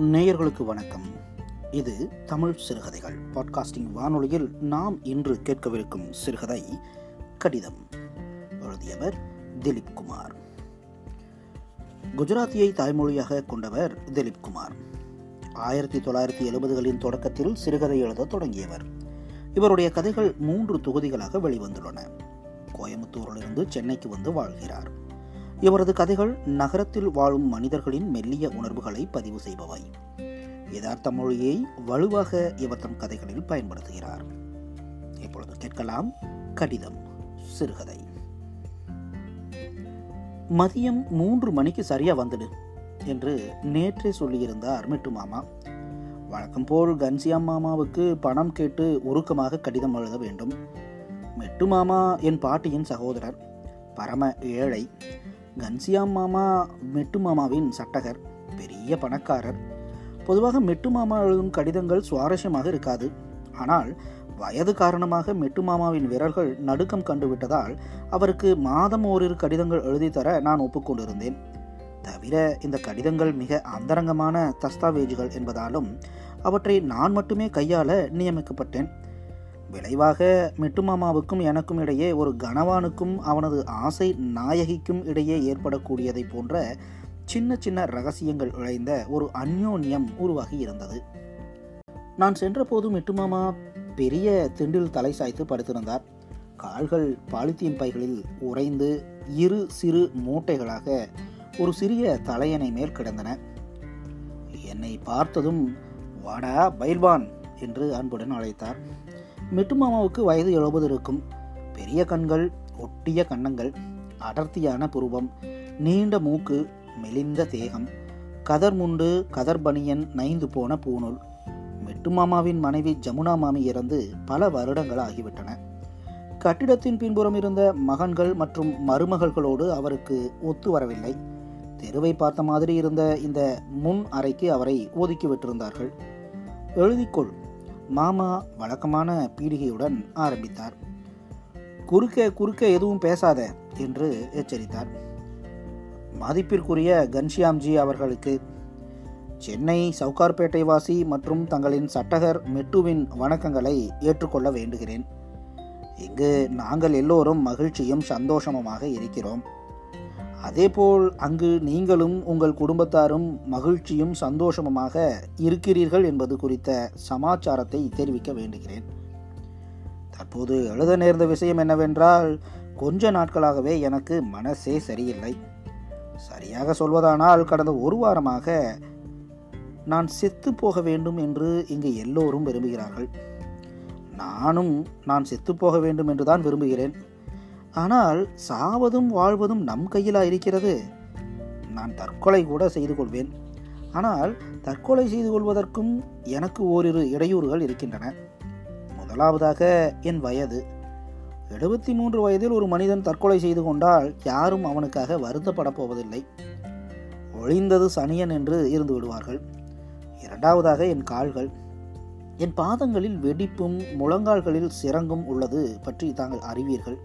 நேயர்களுக்கு வணக்கம். இது தமிழ் சிறுகதைகள். பாட்காஸ்டிங் வானொலியில் நாம் இன்று கேட்கவிருக்கும் சிறுகதை கடிதம். எழுதியவர் திலீப் குமார். குஜராத்தியை தாய்மொழியாக கொண்டவர் திலீப் குமார். ஆயிரத்தி தொள்ளாயிரத்தி எழுபதுகளின் தொடக்கத்தில் சிறுகதை எழுத தொடங்கியவர். இவருடைய கதைகள் மூன்று தொகுதிகளாக வெளிவந்துள்ளன. கோயம்புத்தூரிலிருந்து சென்னைக்கு வந்து வாழ்கிறார். இவரது கதைகள் நகரத்தில் வாழும் மனிதர்களின் மெல்லிய உணர்வுகளை பதிவு செய்பவை. யதார்த்த மொழியை வலுவாக இவர் தம் கதைகளில் பயன்படுத்துகிறார். இப்பொழுது கேட்கலாம் கடிதம் சிறுகதை. மதியம் மூன்று மணிக்கு சரியா வந்துடு என்று நேற்றே சொல்லியிருந்தார் மிட்டு மாமா. வழக்கம் போல் கன்சியாம் மாமாவுக்கு பணம் கேட்டு உருக்கமாக கடிதம் எழுத வேண்டும். மெட்டு மாமா என் பாட்டியின் சகோதரர். பரம ஏழை. கன்சியாம் மாமா மெட்டு மாமாவின் சட்டகர் பெரிய பணக்காரர். பொதுவாக மெட்டு மாமா எழுதும் கடிதங்கள் சுவாரஸ்யமாக இருக்காது. ஆனால் வயது காரணமாக மெட்டு மாமாவின் விரல்கள் நடுக்கம் கண்டுவிட்டதால் அவருக்கு மாதம் ஓரிரு கடிதங்கள் எழுதித்தர நான் ஒப்புக்கொண்டிருந்தேன். தவிர இந்த கடிதங்கள் மிக அந்தரங்கமான தஸ்தாவேஜுகள் என்பதாலும் அவற்றை நான் மட்டுமே கையாள நியமிக்கப்பட்டேன். விளைவாக மிட்டுமாமாவுக்கும் எனக்கும் இடையே ஒரு கனவானுக்கும் அவனது ஆசை நாயகிக்கும் இடையே ஏற்படக்கூடியதை போன்ற சின்ன சின்ன ரகசியங்கள் இழைந்த ஒரு அந்யோன்யம் உருவாகி இருந்தது. நான் சென்றபோது மிட்டுமாமா பெரிய திண்டில் தலை சாய்த்து படுத்திருந்தார். கால்கள் பாலித்தீன் பைகளில் உறைந்து இரு சிறு மூட்டைகளாக ஒரு சிறிய தலையணை மேல் கிடந்தன. என்னை பார்த்ததும் வாடா பைல்வான் என்று அன்புடன் அழைத்தார். மெட்டுமாமாவுக்கு வயது எழுபது இருக்கும். பெரிய கண்கள் ஒட்டிய கன்னங்கள் அடர்த்தியான புருவம் நீண்ட மூக்கு மெலிந்த தேகம் கதர் முண்டு கதர் பனியன் நைந்து போன பூநூல். மெட்டுமாமாவின் மனைவி ஜமுனா மாமி இறந்து பல வருடங்கள் ஆகிவிட்டன. கட்டிடத்தின் பின்புறம் இருந்த மகன்கள் மற்றும் மருமகள்களோடு அவருக்கு ஒத்து வரவில்லை. தெருவை பார்த்த மாதிரி இருந்த இந்த முன் அறைக்கு அவரை ஒதுக்கி விட்டிருந்தார்கள். எழுதிக்கொள். மாமா வழக்கமான பீடிகையுடன் ஆரம்பித்தார். குறுக்க குறுக்க எதுவும் பேசாத என்று எச்சரித்தார். மதிப்பிற்குரிய கன்ஷியாம்ஜி அவர்களுக்கு சென்னை சவுகார்பேட்டை வாசி மற்றும் தங்களின் சட்டகர் மெட்டுவின் வணக்கங்களை ஏற்றுக்கொள்ள வேண்டுகிறேன். இங்கு நாங்கள் எல்லோரும் மகிழ்ச்சியும் சந்தோஷமுமாக இருக்கிறோம். அதேபோல் அங்கு நீங்களும் உங்கள் குடும்பத்தாரும் மகிழ்ச்சியும் சந்தோஷமுமாக இருக்கிறீர்கள் என்பது குறித்த சமாச்சாரத்தை தெரிவிக்க வேண்டுகிறேன். தற்போது எழுத நேர்ந்த விஷயம் என்னவென்றால் கொஞ்ச நாட்களாகவே எனக்கு மனசே சரியில்லை. சரியாக சொல்வதானால் கடந்த ஒரு வாரமாக நான் செத்து போக வேண்டும் என்று இங்கு எல்லோரும் விரும்புகிறார்கள். நானும் நான் செத்து போக வேண்டும் என்றுதான் விரும்புகிறேன். ஆனால் சாவதும் வாழ்வதும் நம் கையிலா இருக்கிறது? நான் தற்கொலை கூட செய்து கொள்வேன். ஆனால் தற்கொலை செய்து கொள்வதற்கும் எனக்கு ஓரிரு இடையூறுகள் இருக்கின்றன. முதலாவதாக என் வயது. எழுபத்தி மூன்று வயதில் ஒரு மனிதன் தற்கொலை செய்து கொண்டால் யாரும் அவனுக்காக வருத்தப்படப் போவதில்லை. ஒழிந்தது சனியன் என்று இருந்து விடுவார்கள். இரண்டாவதாக என் கால்கள். என் பாதங்களில் வெடிப்பும் முழங்கால்களில் சிறங்கும் உள்ளது பற்றி தாங்கள் அறிவீர்கள்.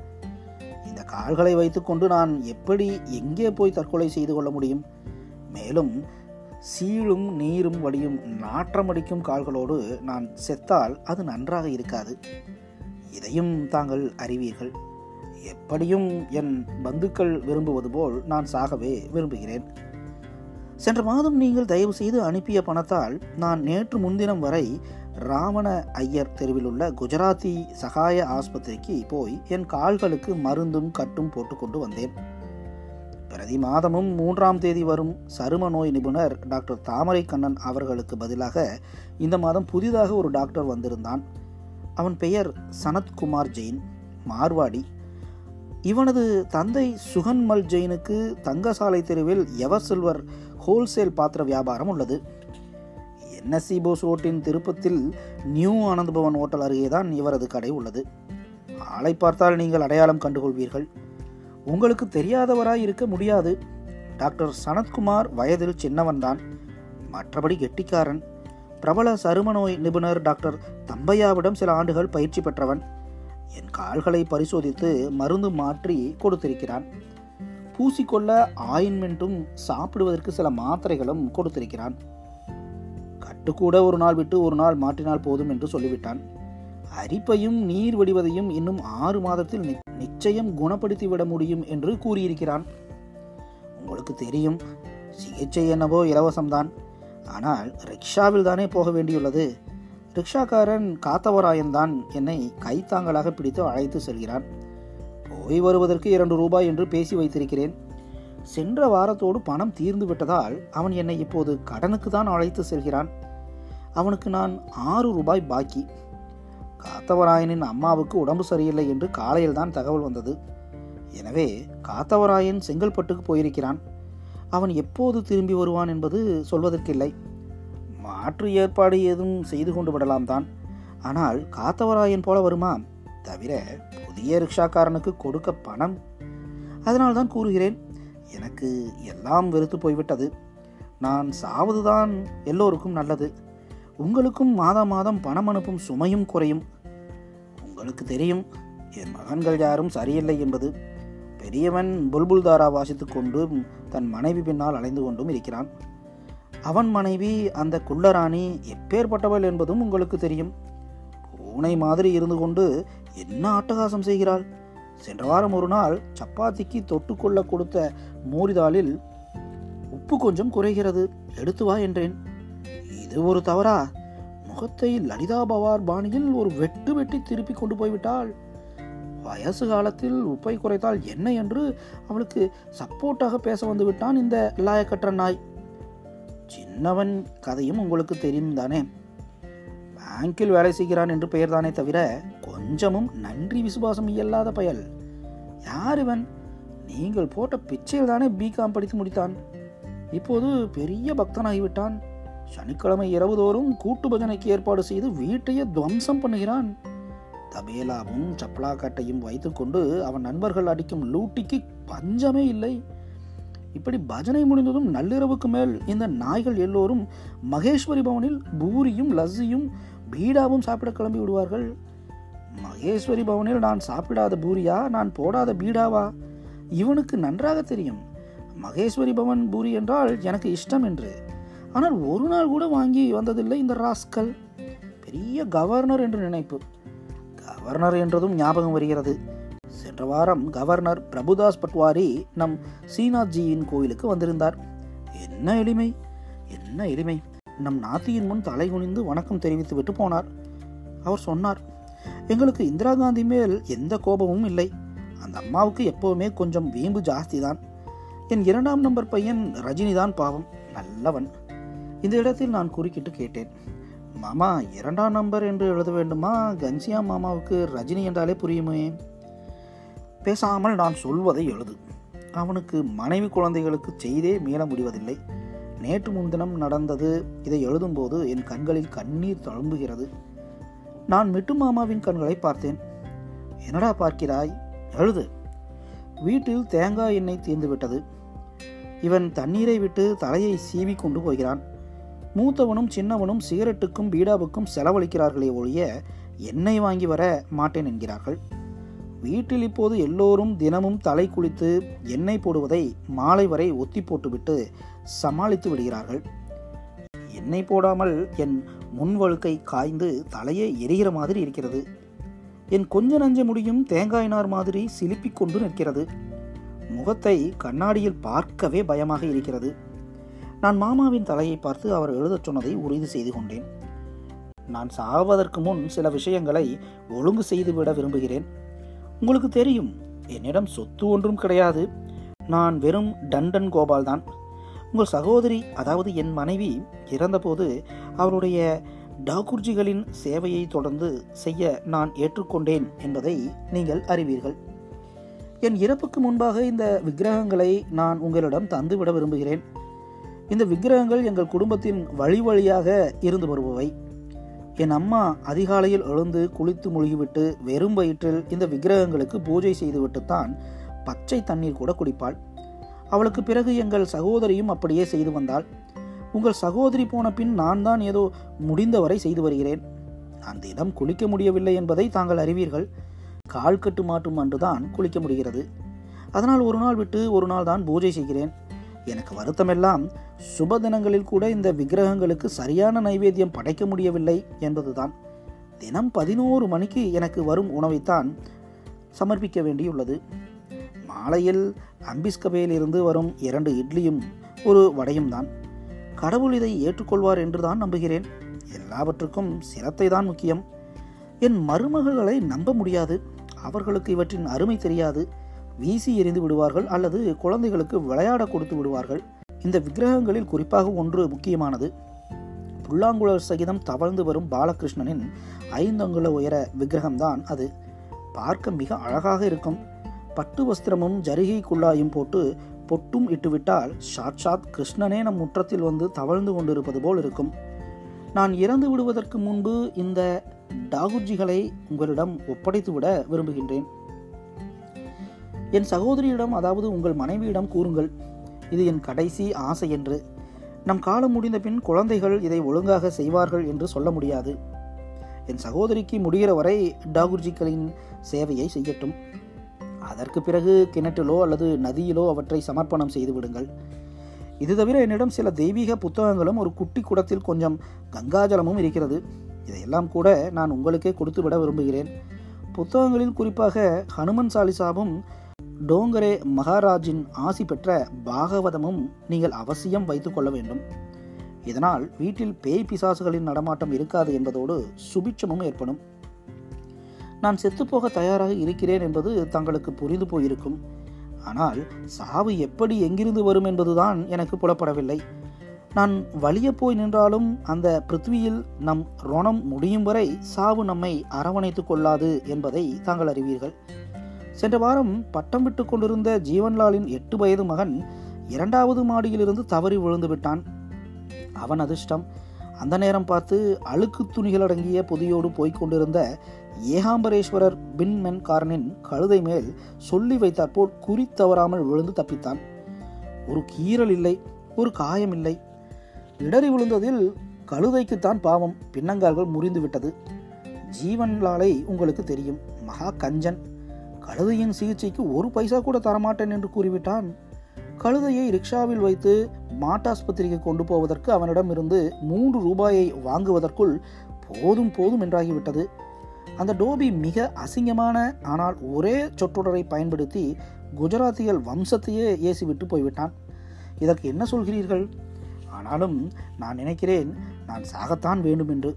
இந்த கால்களை வைத்துக்கொண்டு நான் எப்படி எங்கே போய் தற்கொலை செய்து கொள்ள முடியும்? மேலும் சீழும் நீரும் வடியும் நாற்றமடிக்கும் கால்களோடு நான் செத்தால் அது நன்றாக இருக்காது. இதையும் தாங்கள் அறிவீர்கள். எப்படியும் என் பந்துக்கள் விரும்புவது போல் நான் சாகவே விரும்புகிறேன். சென்ற மாதம் நீங்கள் தயவு செய்து அனுப்பிய பணத்தால் நான் நேற்று முன்தினம் வரை ராமண ஐயர் தெருவில் உள்ள குஜராத்தி சகாய ஆஸ்பத்திரிக்கு போய் என் கால்களுக்கு மருந்தும் கட்டும் போட்டுக்கொண்டு வந்தேன். பிரதி மாதமும் மூன்றாம் தேதி வரும் சரும நோய் நிபுணர் டாக்டர் தாமரை கண்ணன் அவர்களுக்கு பதிலாக இந்த மாதம் புதிதாக ஒரு டாக்டர் வந்திருந்தான். அவன் பெயர் சனத்குமார் ஜெயின் மார்வாடி. இவனது தந்தை சுகன்மல் ஜெயினுக்கு தங்கசாலை தெருவில் எவர் சில்வர் ஹோல்சேல் பாத்திர வியாபாரம் உள்ளது. நசீபோஸ் ரோட்டின் திருப்பத்தில் நியூ ஆனந்த் பவன் ஹோட்டல் அருகேதான் இவரது கடை உள்ளது. ஆளை பார்த்தால் நீங்கள் அடையாளம் கண்டுகொள்வீர்கள். உங்களுக்கு தெரியாதவராய் இருக்க முடியாது. டாக்டர் சனத்குமார் வயதில் சின்னவன்தான். மற்றபடி கெட்டிக்காரன். பிரபல சரும நோய் நிபுணர் டாக்டர் தம்பையாவிடம் சில ஆண்டுகள் பயிற்சி பெற்றவன். என் கால்களை பரிசோதித்து மருந்து மாற்றி கொடுத்திருக்கிறான். பூசிக்கொள்ள ஆயின்மெண்ட்டும் சாப்பிடுவதற்கு சில மாத்திரைகளும் கொடுத்திருக்கிறான். விட்டு கூட ஒரு நாள் விட்டு ஒரு நாள் மாற்றினால் போதும் என்று சொல்லிவிட்டான். அரிப்பையும் நீர் வடிவதையும் இன்னும் ஆறு மாதத்தில் நி- நிச்சயம் குணப்படுத்தி விட முடியும் என்று கூறியிருக்கிறான். உங்களுக்கு தெரியும் சிகிச்சை என்னவோ இலவசம்தான். ஆனால் ரிக்ஷாவில் தானே போக வேண்டியுள்ளது. ரிக்ஷாக்காரன் காத்தவராயன்தான் என்னை கைத்தாங்கலாக பிடித்து அழைத்து செல்கிறான். போய் வருவதற்கு இரண்டு ரூபாய் என்று பேசி வைத்திருக்கிறேன். சென்ற வாரத்தோடு பணம் தீர்ந்து விட்டதால் அவன் என்னை இப்போது கடனுக்கு தான் அழைத்து செல்கிறான். அவனுக்கு நான் ஆறு ரூபாய் பாக்கி. காத்தவராயனின் அம்மாவுக்கு உடம்பு சரியில்லை என்று காலையில் தான் தகவல் வந்தது. எனவே காத்தவராயன் செங்கல்பட்டுக்கு போயிருக்கிறான். அவன் எப்போது திரும்பி வருவான் என்பது சொல்வதற்கில்லை. மாற்று ஏற்பாடு ஏதும் செய்து கொண்டு விடலாம் தான். ஆனால் காத்தவராயன் போல வருமா? தவிர புதிய ரிக்ஷாக்காரனுக்கு கொடுக்க பணம்? அதனால்தான் கூறுகிறேன். எனக்கு எல்லாம் வெறுத்து போய்விட்டது. நான் சாவதுதான் எல்லோருக்கும் நல்லது. உங்களுக்கும் மாதம் மாதம் பணம் அனுப்பும் சுமையும் குறையும். உங்களுக்கு தெரியும் என் மகன்கள் யாரும் சரியில்லை என்பது. பெரியவன் புல்புல் தாரா வாசித்து கொண்டு தன் மனைவி பின்னால் அலைந்து கொண்டும் இருக்கிறான். அவன் மனைவி அந்த குள்ளராணி எப்பேற்பட்டவள் என்பதும் உங்களுக்கு தெரியும். பூனை மாதிரி இருந்து கொண்டு என்ன அட்டகாசம் செய்கிறாள்? சென்ற வாரம் ஒரு நாள் சப்பாத்திக்கு தொட்டுக்கொள்ள கொடுத்த மோரிதாளில் உப்பு கொஞ்சம் குறைகிறது. எடுத்து வா என்றேன். இது ஒரு தவறா? முகத்தை லலிதா பவார் பாணியில் ஒரு வெட்டு வெட்டி திருப்பி கொண்டு போய்விட்டாள். வயசு காலத்தில் உப்பை குறைத்தால் என்ன என்று அவளுக்கு சப்போர்ட்டாக பேச வந்து விட்டான் இந்த லாயக்கற்ற நாய். சின்னவன் கதையும் உங்களுக்கு தெரியும் தானே பேங்கில் வேலை செய்கிறான் என்று பெயர்தானே தவிர கொஞ்சமும் நன்றி விசுவாசம் இயல்லாத பயல். யார் இவன்? நீங்கள் போட்ட பிச்சையில் தானே பிகாம் படித்து முடித்தான். இப்போது பெரிய பக்தனாகிவிட்டான். சனிக்கிழமை இரவுதோறும் கூட்டு பஜனைக்கு ஏற்பாடு செய்து வீட்டையே துவம்சம் பண்ணுகிறான். தபேலாவும் சப்ளாக்கட்டையும் வைத்துக்கொண்டு அவன் நண்பர்கள் அடிக்கும் லூட்டிக்கு பஞ்சமே இல்லை. இப்படி பஜனை முடிந்ததும் நள்ளிரவுக்கு மேல் இந்த நாய்கள் எல்லோரும் மகேஸ்வரி பவனில் பூரியும் லஸ்ஸியும் பீடாவும் சாப்பிட கிளம்பி விடுவார்கள். மகேஸ்வரி பவனில் நான் சாப்பிடாத பூரியா? நான் போடாத பீடாவா? இவனுக்கு நன்றாக தெரியும். மகேஸ்வரி பவன் பூரி என்றால் எனக்கு இஷ்டம் என்று. ஆனால் ஒரு நாள் கூட வாங்கி வந்ததில்லை இந்த ராஸ்கல். பெரிய கவர்னர் என்று நினைப்பு. கவர்னர் என்றதும் ஞாபகம் வருகிறது. சென்ற வாரம் கவர்னர் பிரபுதாஸ் பட்வாரி நம் சீனாஜியின் கோயிலுக்கு வந்திருந்தார். என்ன எளிமை என்ன எளிமை. நம் நாத்தியின் முன் தலை குனிந்து வணக்கம் தெரிவித்து விட்டு போனார். அவர் சொன்னார் எங்களுக்கு இந்திரா காந்தி மேல் எந்த கோபமும் இல்லை. அந்த அம்மாவுக்கு எப்பவுமே கொஞ்சம் வீம்பு ஜாஸ்தி தான் என் இரண்டாம் நம்பர் பையன் ரஜினி தான் பாவம். நல்லவன். இந்த இடத்தில் நான் குறுக்கிட்டு கேட்டேன். மாமா இரண்டாம் நம்பர் என்று எழுத வேண்டுமா? கன்சியா மாமாவுக்கு ரஜினி என்றாலே புரியுமே? பேசாமல் நான் சொல்வதை எழுது. அவனுக்கு மனைவி குழந்தைகளுக்கு செய்தே மீள முடிவதில்லை. நேற்று முன்தினம் நடந்தது இதை எழுதும்போது என் கண்களில் கண்ணீர் தழும்புகிறது. நான் மிட்டு மாமாவின் கண்களை பார்த்தேன். என்னடா பார்க்கிறாய்? எழுது. வீட்டில் தேங்காய் எண்ணெய் தீர்ந்துவிட்டது. இவன் தண்ணீரை விட்டு தலையை சீவி கொண்டு போகிறான். மூத்தவனும் சின்னவனும் சிகரெட்டுக்கும் பீடாவுக்கும் செலவழிக்கிறார்களே ஒழிய எண்ணெய் வாங்கி வர மாட்டேன் என்கிறார்கள். வீட்டில் இப்போது எல்லோரும் தினமும் தலை குளித்து எண்ணெய் போடுவதை மாலை வரை ஒத்தி போட்டுவிட்டு சமாளித்து விடுகிறார்கள். எண்ணெய் போடாமல் என் முன்வழுக்கை காய்ந்து தலையே எரிகிற மாதிரி இருக்கிறது. என் கொஞ்ச நஞ்ச முடியும் தேங்காய் நார் மாதிரி சிலுப்பிக் கொண்டு நிற்கிறது. முகத்தை கண்ணாடியில் பார்க்கவே பயமாக இருக்கிறது. நான் மாமாவின் தலையை பார்த்து அவர் எழுதச் சொன்னதை உறுதி செய்து கொண்டேன். நான் சாவதற்கு முன் சில விஷயங்களை ஒழுங்கு செய்துவிட விரும்புகிறேன். உங்களுக்கு தெரியும் என்னிடம் சொத்து ஒன்றும் கிடையாது. நான் வெறும் டண்டன் கோபால் தான் உங்கள் சகோதரி அதாவது என் மனைவி இறந்தபோது அவருடைய டாகுர்ஜிகளின் சேவையை தொடர்ந்து செய்ய நான் ஏற்றுக்கொண்டேன் என்பதை நீங்கள் அறிவீர்கள். என் இறப்புக்கு முன்பாக இந்த விக்கிரகங்களை நான் உங்களிடம் தந்துவிட விரும்புகிறேன். இந்த விக்கிரகங்கள் எங்கள் குடும்பத்தின் வழி வழியாக இருந்து வருபவை. என் அம்மா அதிகாலையில் எழுந்து குளித்து முழுகிவிட்டு வெறும் வயிற்றில் இந்த விக்கிரகங்களுக்கு பூஜை செய்துவிட்டுத்தான் பச்சை தண்ணீர் கூட குடிப்பாள். அவளுக்கு பிறகு எங்கள் சகோதரியும் அப்படியே செய்து வந்தாள். உங்கள் சகோதரி போன பின் நான் தான் ஏதோ முடிந்தவரை செய்து வருகிறேன். அந்த இடம் குளிக்க முடியவில்லை என்பதை தாங்கள் அறிவீர்கள். கால் கட்டு மாட்டும் அன்றுதான் குளிக்க முடிகிறது. அதனால் ஒரு நாள் விட்டு ஒரு நாள் தான் பூஜை செய்கிறேன். எனக்கு வருத்தமெல்லாம் சுப தினங்களில் கூட இந்த விக்கிரகங்களுக்கு சரியான நைவேத்தியம் படைக்க முடியவில்லை என்பதுதான். தினம் பதினோரு மணிக்கு எனக்கு வரும் உணவைத்தான் சமர்ப்பிக்க வேண்டியுள்ளது. மாலையில் அம்பிஸ்கபையிலிருந்து வரும் இரண்டு இட்லியும் ஒரு வடையும் தான் கடவுள் இதை ஏற்றுக்கொள்வார் என்று தான் நம்புகிறேன். எல்லாவற்றுக்கும் சிரத்தை தான் முக்கியம். என் மருமகளை நம்ப முடியாது. அவர்களுக்கு இவற்றின் அருமை தெரியாது. வீசி எறிந்து விடுவார்கள் அல்லது குழந்தைகளுக்கு விளையாட கொடுத்து விடுவார்கள். இந்த விக்கிரகங்களில் குறிப்பாக ஒன்று முக்கியமானது. புல்லாங்குழல் சகிதம் தவழ்ந்து வரும் பாலகிருஷ்ணனின் ஐந்தங்குல உயர விக்கிரகம்தான் அது. பார்க்க மிக அழகாக இருக்கும். பட்டு வஸ்திரமும் ஜரிகை குள்ளாயும் போட்டு பொட்டும் இட்டுவிட்டால் சாட்சாத் கிருஷ்ணனே நம் முற்றத்தில் வந்து தவழ்ந்து கொண்டிருப்பது போல் இருக்கும். நான் இறந்து விடுவதற்கு முன்பு இந்த டாகுர்ஜிகளை உங்களிடம் ஒப்படைத்து விட விரும்புகின்றேன். என் சகோதரியிடம் அதாவது உங்கள் மனைவியிடம் கூறுங்கள். இது என் கடைசி ஆசை என்று. நம் காலம் முடிந்த பின் குழந்தைகள் இதை ஒழுங்காக செய்வார்கள் என்று சொல்ல முடியாது. என் சகோதரிக்கு முடிகிற வரை டாகுர்ஜிக்களின் சேவையை செய்யட்டும். அதற்கு பிறகு கிணற்றிலோ அல்லது நதியிலோ அவற்றை சமர்ப்பணம் செய்து விடுங்கள். இது தவிர என்னிடம் சில தெய்வீக புத்தகங்களும் ஒரு குட்டி குடத்தில் கொஞ்சம் கங்காஜலமும் இருக்கிறது. இதையெல்லாம் கூட நான் உங்களுக்கே கொடுத்து விட விரும்புகிறேன். புத்தகங்களில் குறிப்பாக ஹனுமன் சாலிசாவும் டோங்கரே மகாராஜின் ஆசி பெற்ற பாகவதமும் நீங்கள் அவசியம் வைத்துக் கொள்ள வேண்டும். இதனால் வீட்டில் பேய் பிசாசுகளின் நடமாட்டம் இருக்காது என்பதோடு சுபிட்சமும் ஏற்படும். நான் செத்துப்போக தயாராக இருக்கிறேன் என்பது தங்களுக்கு புரிந்து போயிருக்கும். ஆனால் சாவு எப்படி எங்கிருந்து வரும் என்பதுதான் எனக்கு புலப்படவில்லை. நான் வலிய போய் நின்றாலும் அந்த பிருத்வியில் நம் ரோணம் முடியும் வரை சாவு நம்மை அரவணைத்துக் கொள்ளாது என்பதை தாங்கள் அறிவீர்கள். சென்ற வாரம் பட்டம் விட்டு கொண்டிருந்த ஜீவன்லாலின் எட்டு வயது மகன் இரண்டாவது மாடியிலிருந்து தவறி விழுந்து விட்டான். அவன் அதிர்ஷ்டம். அந்த நேரம் பார்த்து அழுக்கு துணிகள் அடங்கிய பொதியோடு போய்க் கொண்டிருந்த ஏகாம்பரேஸ்வரர் பின்மென்காரனின் கழுதை மேல் சொல்லி வைத்தாற்போல் குறி தவறாமல் விழுந்து தப்பித்தான். ஒரு கீறல் இல்லை ஒரு காயம் இல்லை. இடறி விழுந்ததில் கழுதைக்குத்தான் பாவம். பின்னங்கால்கள் முறிந்து விட்டது. ஜீவன்லாலை உங்களுக்கு தெரியும். மகா கஞ்சன். கழுதையின் சிகிச்சைக்கு ஒரு பைசா கூட தரமாட்டேன் என்று கூறிவிட்டான். கழுதையை ரிக்ஷாவில் வைத்து மாட்டாஸ்பத்திரிக்கு கொண்டு போவதற்கு அவனிடம் இருந்து மூன்று ரூபாயை வாங்குவதற்குள் போதும் போதும் என்றாகிவிட்டது. அந்த டோபி மிக அசிங்கமான ஆனால் ஒரே சொற்றொடரை பயன்படுத்தி குஜராத்தியல் வம்சத்தையே ஏசிவிட்டு போய்விட்டான். இதற்கு என்ன சொல்கிறீர்கள்? ஆனாலும் நான் நினைக்கிறேன் நான் சாகத்தான் வேண்டும் என்று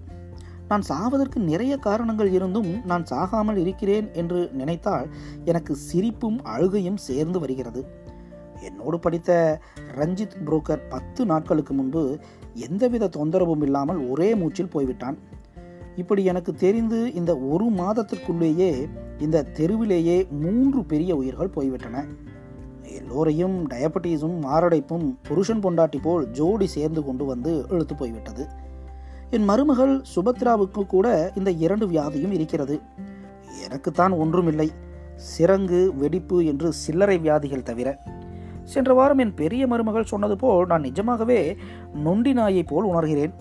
நான் சாவதற்கு நிறைய காரணங்கள் இருந்தும் நான் சாகாமல் இருக்கிறேன் என்று நினைத்தால் எனக்கு சிரிப்பும் அழுகையும் சேர்ந்து வருகிறது. என்னோடு படித்த ரஞ்சித் புரோக்கர் பத்து நாட்களுக்கு முன்பு எந்தவித தொந்தரவும் இல்லாமல் ஒரே மூச்சில் போய்விட்டான். இப்படி எனக்கு தெரிந்து இந்த ஒரு மாதத்திற்குள்ளேயே இந்த தெருவிலேயே மூன்று பெரிய உயிர்கள் போய்விட்டன. எல்லோரையும் டயபட்டீஸும் மாரடைப்பும் புருஷன் பொண்டாட்டி போல் ஜோடி சேர்ந்து கொண்டு வந்து இழுத்து போய்விட்டது. என் மருமகள் சுபத்ராவுக்கு கூட இந்த இரண்டு வியாதியும் இருக்கிறது. எனக்குத்தான் ஒன்றுமில்லை. சிறங்கு வெடிப்பு என்று சில்லறை வியாதிகள் தவிர. சென்ற வாரம் என் பெரிய மருமகள் சொன்னது போல் நான் நிஜமாகவே நொண்டி நாயை போல் உணர்கிறேன்.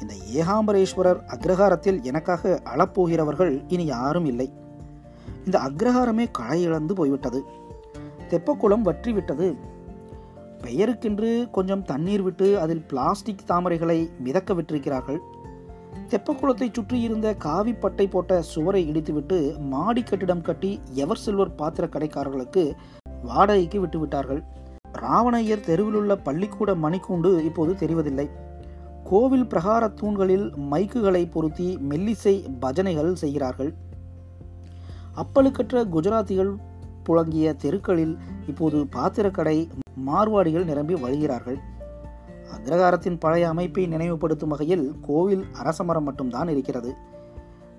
இந்த ஏகாம்பரேஸ்வரர் அக்ரஹாரத்தில் எனக்காக அளப்போகிறவர்கள் இனி யாரும் இல்லை. இந்த அக்ரஹாரமே களை இழந்து போய்விட்டது. தெப்பக்குளம் வற்றி விட்டது பெயருக்கென்று கொஞ்சம் தண்ணீர் விட்டு அதில் பிளாஸ்டிக் தாமரைகளை மிதக்க விட்டிருக்கிறார்கள். தெப்பக்குளத்தை சுற்றி இருந்த காவி பட்டை போட்ட சுவரை இடித்துவிட்டு மாடி கட்டிடம் கட்டி எவர் சில்வர் பாத்திர கடைக்காரர்களுக்கு வாடகைக்கு விட்டுவிட்டார்கள். ராவணையர் தெருவிலுள்ள பள்ளிக்கூட மணிக்கூண்டு இப்போது தெரிவதில்லை. கோவில் பிரகார தூண்களில் மைக்குகளை பொருத்தி மெல்லிசை பஜனைகள் செய்கிறார்கள். அப்பழுக்கற்ற குஜராத்திகள் புழங்கிய தெருக்களில் இப்போது பாத்திரக்கடை மார்வாடிகள் நிரம்பி வழிகிறார்கள். அக்ரகாரத்தின் பழைய அமைப்பை நினைவுபடுத்தும் வகையில் கோவில் அரசமரம் மட்டும்தான் இருக்கிறது.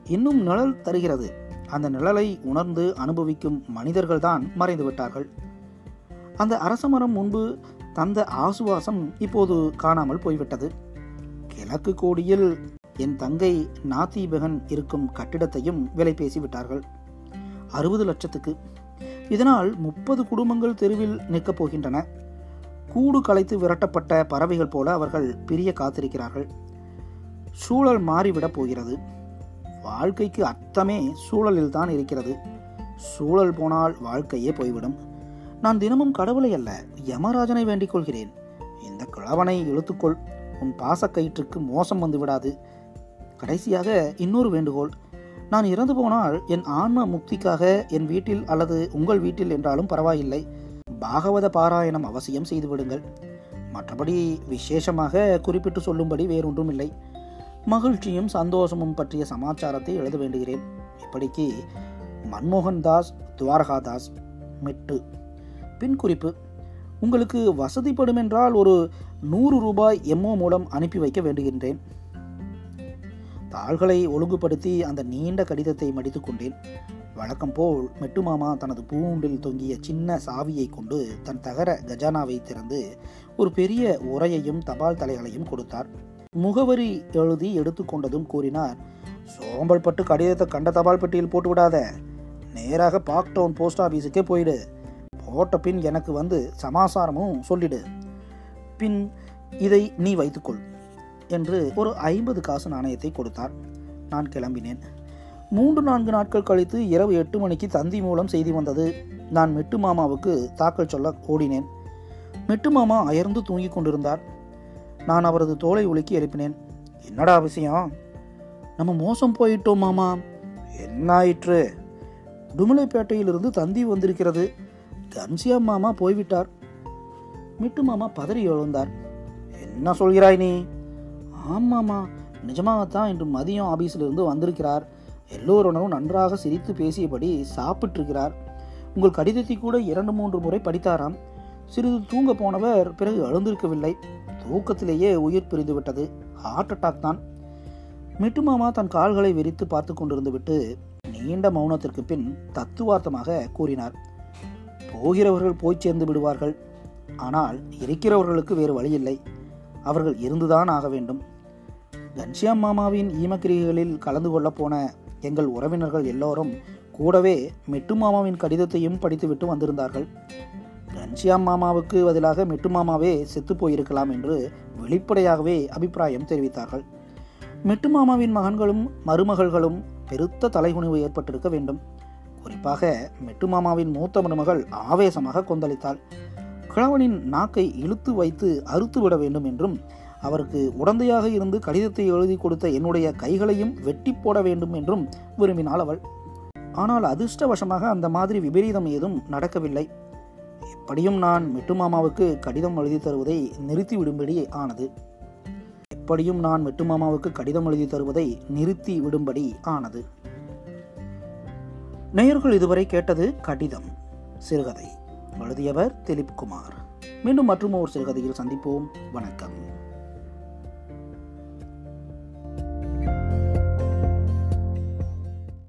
இன்னும் நிழல் தருகிறது. அந்த நிழலை உணர்ந்து அனுபவிக்கும் மனிதர்கள்தான் மறைந்து விட்டார்கள். அந்த அரசமரம் முன்பு தந்த ஆசுவாசம் இப்போது காணாமல் போய்விட்டது. கிழக்கு கோடியில் என் தங்கை நாத்திபகன் இருக்கும் கட்டிடத்தையும் விலை பேசி விட்டார்கள். அறுபது லட்சத்துக்கு. இதனால் முப்பது குடும்பங்கள் தெருவில் நிற்கப் போகின்றன. கூடு கலைத்து விரட்டப்பட்ட பறவைகள் போல அவர்கள் பிரிய காத்திருக்கிறார்கள். சூழல் மாறிவிடப் போகிறது. வாழ்க்கைக்கு அர்த்தமே சூழலில் தான் இருக்கிறது. சூழல் போனால் வாழ்க்கையே போய்விடும். நான் தினமும் கடவுளை அல்ல யமராஜனை வேண்டிக் கொள்கிறேன். இந்த கிழவனை இழுத்துக்கொள். உன் பாசக்கயிற்றுக்கு மோசம் வந்து விடாது. கடைசியாக இன்னொரு வேண்டுகோள். நான் இறந்து போனால் என் ஆன்ம முக்திக்காக என் வீட்டில் அல்லது உங்கள் வீட்டில் என்றாலும் பரவாயில்லை. பாகவத பாராயணம் அவசியம் செய்துவிடுங்கள் மற்றபடி விசேஷமாக குறிப்பிட்டு சொல்லும்படி வேறொன்றும் இல்லை மகிழ்ச்சியும் சந்தோஷமும் பற்றிய சமாச்சாரத்தை எழுத வேண்டுகிறேன். இப்படிக்கு மன்மோகன் தாஸ் துவாரகாதாஸ் மெட்டு. பின் குறிப்பு உங்களுக்கு வசதிப்படும் என்றால் ஒரு நூறு ரூபாய் எம்ஓ மூலம் அனுப்பி வைக்க வேண்டுகின்றேன். தாள்களை ஒழுங்குபடுத்தி அந்த நீண்ட கடிதத்தை மடித்து கொண்டேன். வழக்கம் போல் மெட்டு மாமா தனது பூண்டில் தொங்கிய சின்ன சாவியை கொண்டு தன் தகர கஜானாவை திறந்து ஒரு பெரிய உரையையும் தபால் தலைகளையும் கொடுத்தார். முகவரி எழுதி எடுத்துக்கொண்டதும் கூறினார் சோம்பல் பட்டு கடிதத்தை கண்ட தபால் பெட்டியில் போட்டு விடாத. நேராக பாக்டவுன் போஸ்ட் ஆஃபீஸுக்கே போயிடு. போட்ட பின் எனக்கு வந்து சமாசாரமும் சொல்லிடு. பின் இதை நீ வைத்துக்கொள். என்று ஒரு ஐம்பது காசு நாணயத்தை கொடுத்தார். நான் கிளம்பினேன். மூன்று நான்கு நாட்கள் கழித்து இரவு எட்டு மணிக்கு தந்தி மூலம் செய்தி வந்தது. நான் மெட்டு மாமாவுக்கு தாக்கல் சொல்ல ஓடினேன். மெட்டு மாமா அயர்ந்து தூங்கிக் கொண்டிருந்தார். நான் அவரது தோலை உலுக்கி எழுப்பினேன். என்னடா விஷயம்? நம்ம மோசம் போயிட்டோம் மாமா. என்ன ஆயிற்று டுமலைப்பேட்டையிலிருந்து தந்தி வந்திருக்கிறது. கன்சியா மாமா போய்விட்டார். மிட்டு மாமா பதறி எழுந்தார். என்ன சொல்கிறாய் நீ? ஆமாம்மா நிஜமாகத்தான் இன்று மதியம் ஆபீஸிலிருந்து வந்திருக்கிறார். எல்லோருடனும் நன்றாக சிரித்து பேசியபடி சாப்பிட்டிருக்கிறார். உங்கள் கடிதத்தை கூட இரண்டு மூன்று முறை படித்தாராம். சிறிது தூங்க போனவர் பிறகு அழுந்திருக்கவில்லை தூக்கத்திலேயே உயிர் பிரிந்து விட்டது ஹார்ட் அட்டாக் தான். மிட்டு மாமா தன் கால்களை விரித்து பார்த்து கொண்டிருந்து விட்டு நீண்ட மௌனத்திற்கு பின் தத்துவார்த்தமாக கூறினார். போகிறவர்கள் போய் சேர்ந்து விடுவார்கள். ஆனால் இருக்கிறவர்களுக்கு வேறு வழியில்லை. அவர்கள் இருந்துதான் ஆக வேண்டும். கன்ஷியாம் மாமாவின் ஈமக்கிரிகளில் கலந்து கொள்ளப் போன எங்கள் உறவினர்கள் எல்லோரும் கூடவே மெட்டு மாமாவின் கடிதத்தையும் படித்துவிட்டு வந்திருந்தார்கள். கன்ஷியாம் மாமாவுக்கு பதிலாக மெட்டு மாமாவே செத்து போயிருக்கலாம் என்று வெளிப்படையாகவே அபிப்பிராயம் தெரிவித்தார்கள். மெட்டு மாமாவின் மகன்களும் மருமகள்களும் பெருத்த தலைகுனிவு ஏற்பட்டிருக்க வேண்டும். குறிப்பாக மெட்டு மாமாவின் மூத்த மருமகள் ஆவேசமாக கொந்தளித்தாள். கிழவனின் நாக்கை இழுத்து வைத்து அறுத்து விட வேண்டும் என்றும் அவருக்கு உடந்தையாக இருந்து கடிதத்தை எழுதி கொடுத்த என்னுடைய கைகளையும் வெட்டி போட வேண்டும் என்றும் விரும்பினாள் அவள். ஆனால் அதிர்ஷ்டவசமாக அந்த மாதிரி விபரீதம் ஏதும் நடக்கவில்லை. எப்படியும் நான் மெட்டு மாமாவுக்கு கடிதம் எழுதி தருவதை நிறுத்திவிடும்படி ஆனது. எப்படியும் நான் மெட்டு மாமாவுக்கு கடிதம் எழுதி தருவதை நிறுத்தி விடும்படி ஆனது. நேயர்கள் இதுவரை கேட்டது கடிதம் சிறுகதை. எழுதியவர் திலீப் குமார். மீண்டும் மற்றும் ஒரு சிறுகதையில் சந்திப்போம். வணக்கம்.